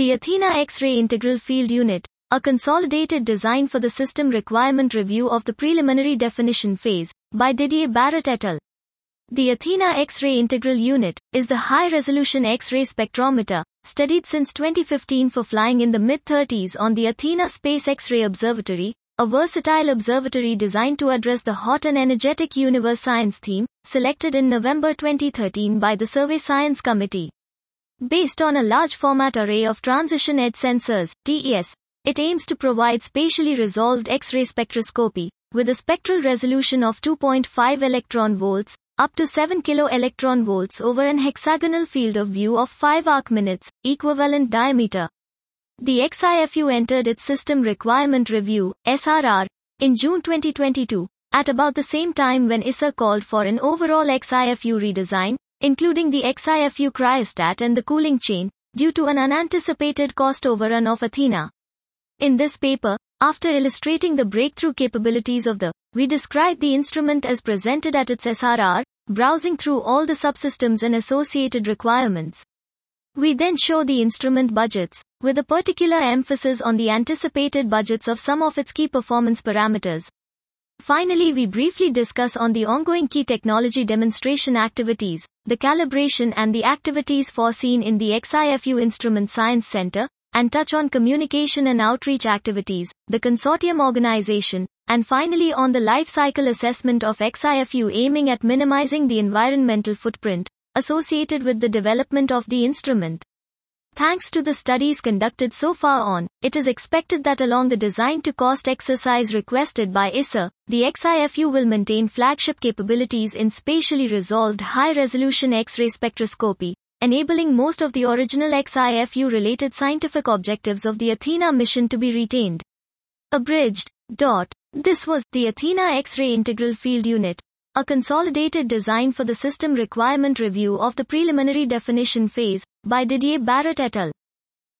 The Athena X-ray Integral Field Unit, a consolidated design for the system requirement review of the preliminary definition phase, by Didier Barret et al. The Athena X-ray Integral Unit is the high-resolution X-ray spectrometer, studied since 2015 for flying in the mid-30s on the Athena Space X-ray Observatory, a versatile observatory designed to address the hot and energetic universe science theme, selected in November 2013 by the Survey Science Committee. Based on a large format array of transition edge sensors, TES, it aims to provide spatially resolved X-ray spectroscopy, with a spectral resolution of 2.5 electron volts, up to 7 kilo electron volts over an hexagonal field of view of 5 arc minutes, equivalent diameter. The XIFU entered its System Requirement Review, SRR, in June 2022, at about the same time when ESA called for an overall XIFU redesign, including the XIFU cryostat and the cooling chain, due to an unanticipated cost overrun of Athena. In this paper, after illustrating the breakthrough capabilities of the, we describe the instrument as presented at its SRR, browsing through all the subsystems and associated requirements. We then show the instrument budgets, with a particular emphasis on the anticipated budgets of some of its key performance parameters. Finally, we briefly discuss on the ongoing key technology demonstration activities, the calibration and the activities foreseen in the XIFU Instrument Science Center, and touch on communication and outreach activities, the consortium organization, and finally on the life cycle assessment of XIFU aiming at minimizing the environmental footprint associated with the development of the instrument. Thanks to the studies conducted so far on, it is expected that along the design to cost exercise requested by ESA, the XIFU will maintain flagship capabilities in spatially resolved high resolution X-ray spectroscopy, enabling most of the original XIFU related scientific objectives of the Athena mission to be retained. Abridged. Dot. This was the Athena X-ray Integral Field Unit, a consolidated design for the system requirement review of the preliminary definition phase by Didier Barret et al.